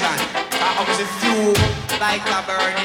nation. I was a few like a burning.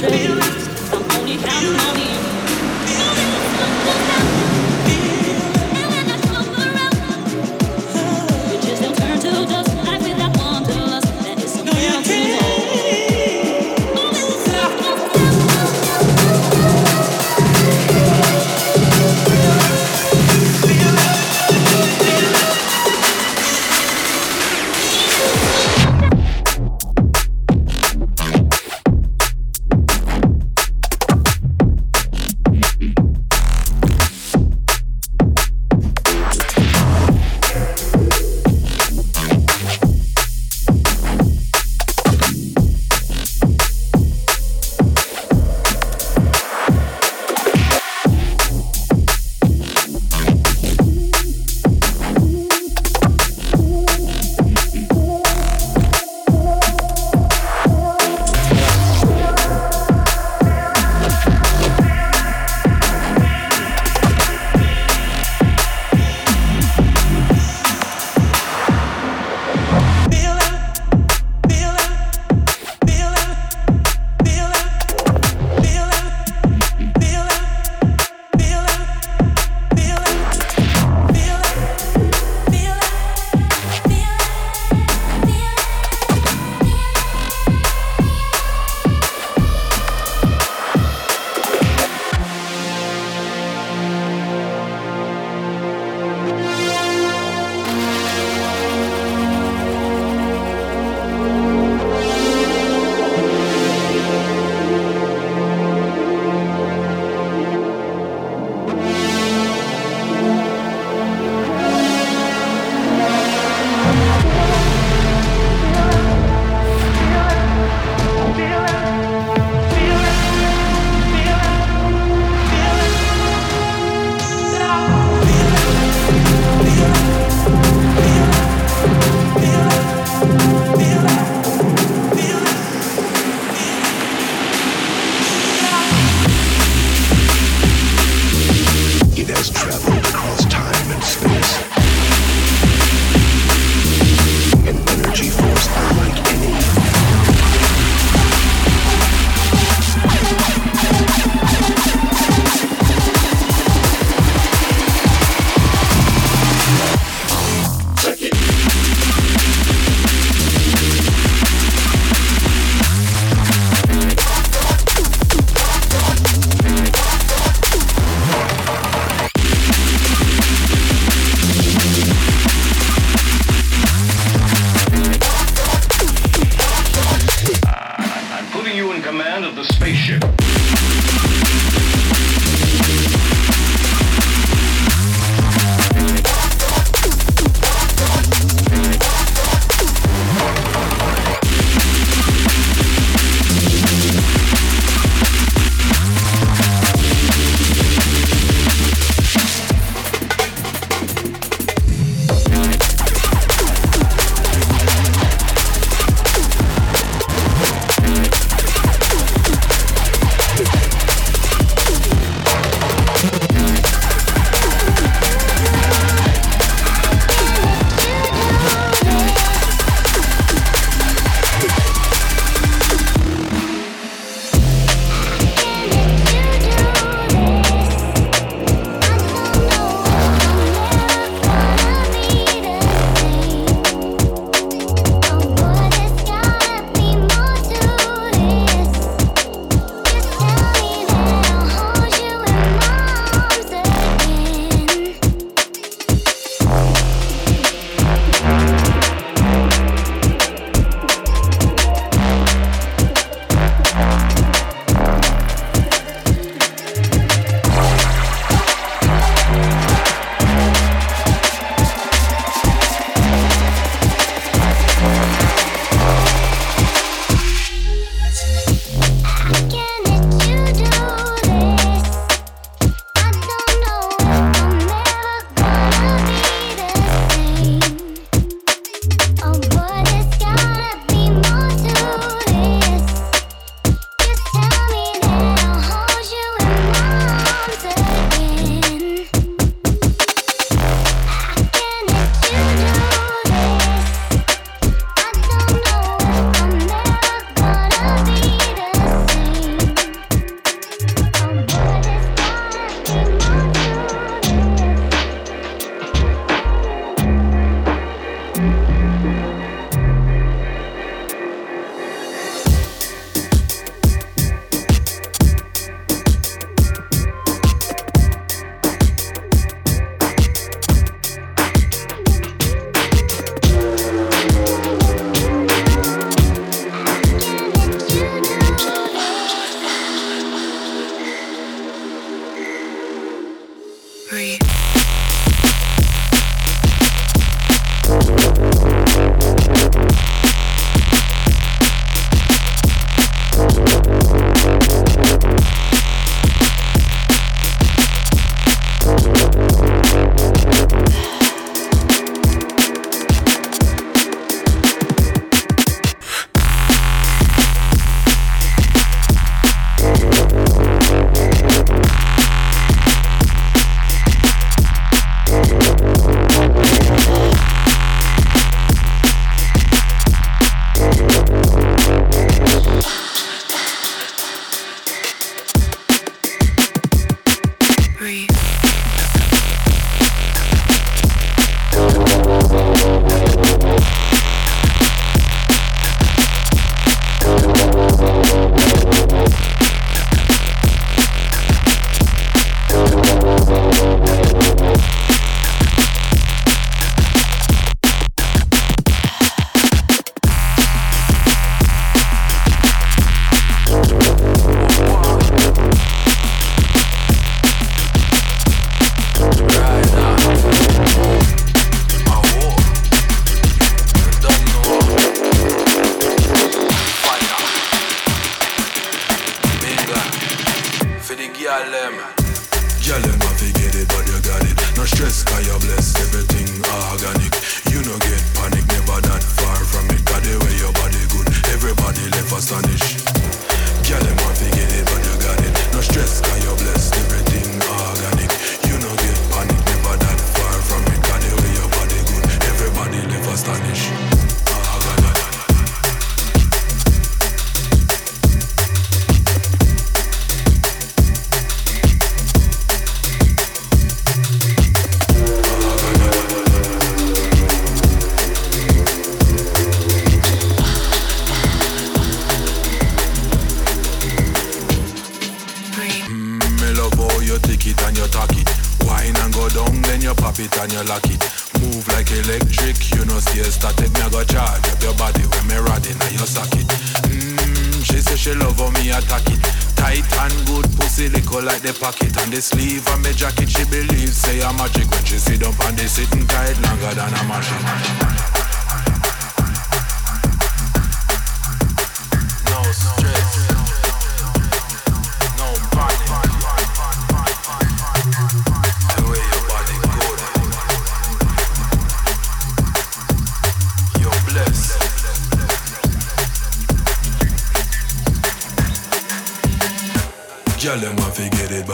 Just be breathe. on the sleeve and my jacket she believes Say I'm magic when she sit up on the sitting tight longer than a machine.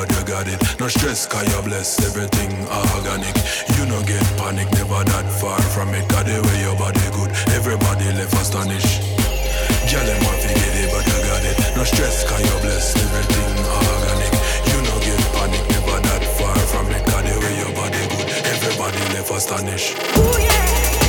God, you got it. No stress, cause you bless everything organic. You no get panic, never that far from it. God, the way your body good, everybody left astonished. Girl, them want to get it, but you got it. No stress, cause you bless everything organic. You no get panic, never that far from it. God, the way your body good, everybody left astonished. Ooh, yeah.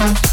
Oh yeah.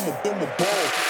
I'm a, I'm a ball.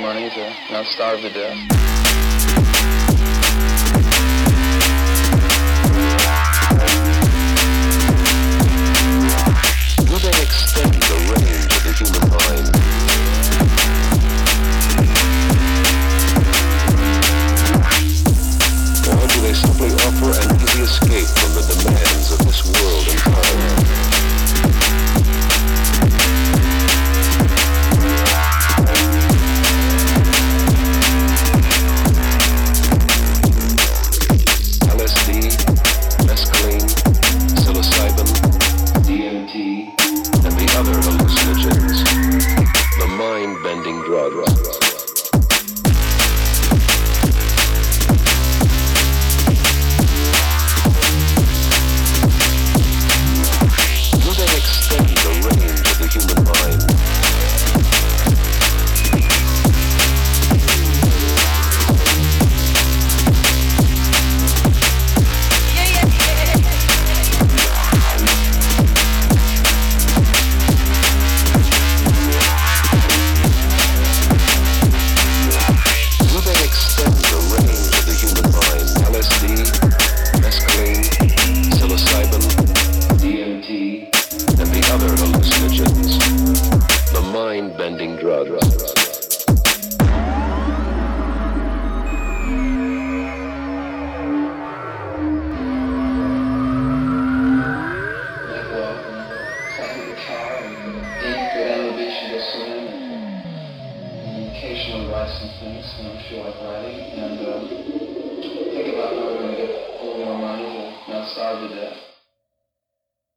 money to not starve to death. they simply offer an easy escape from the demands of this world and time.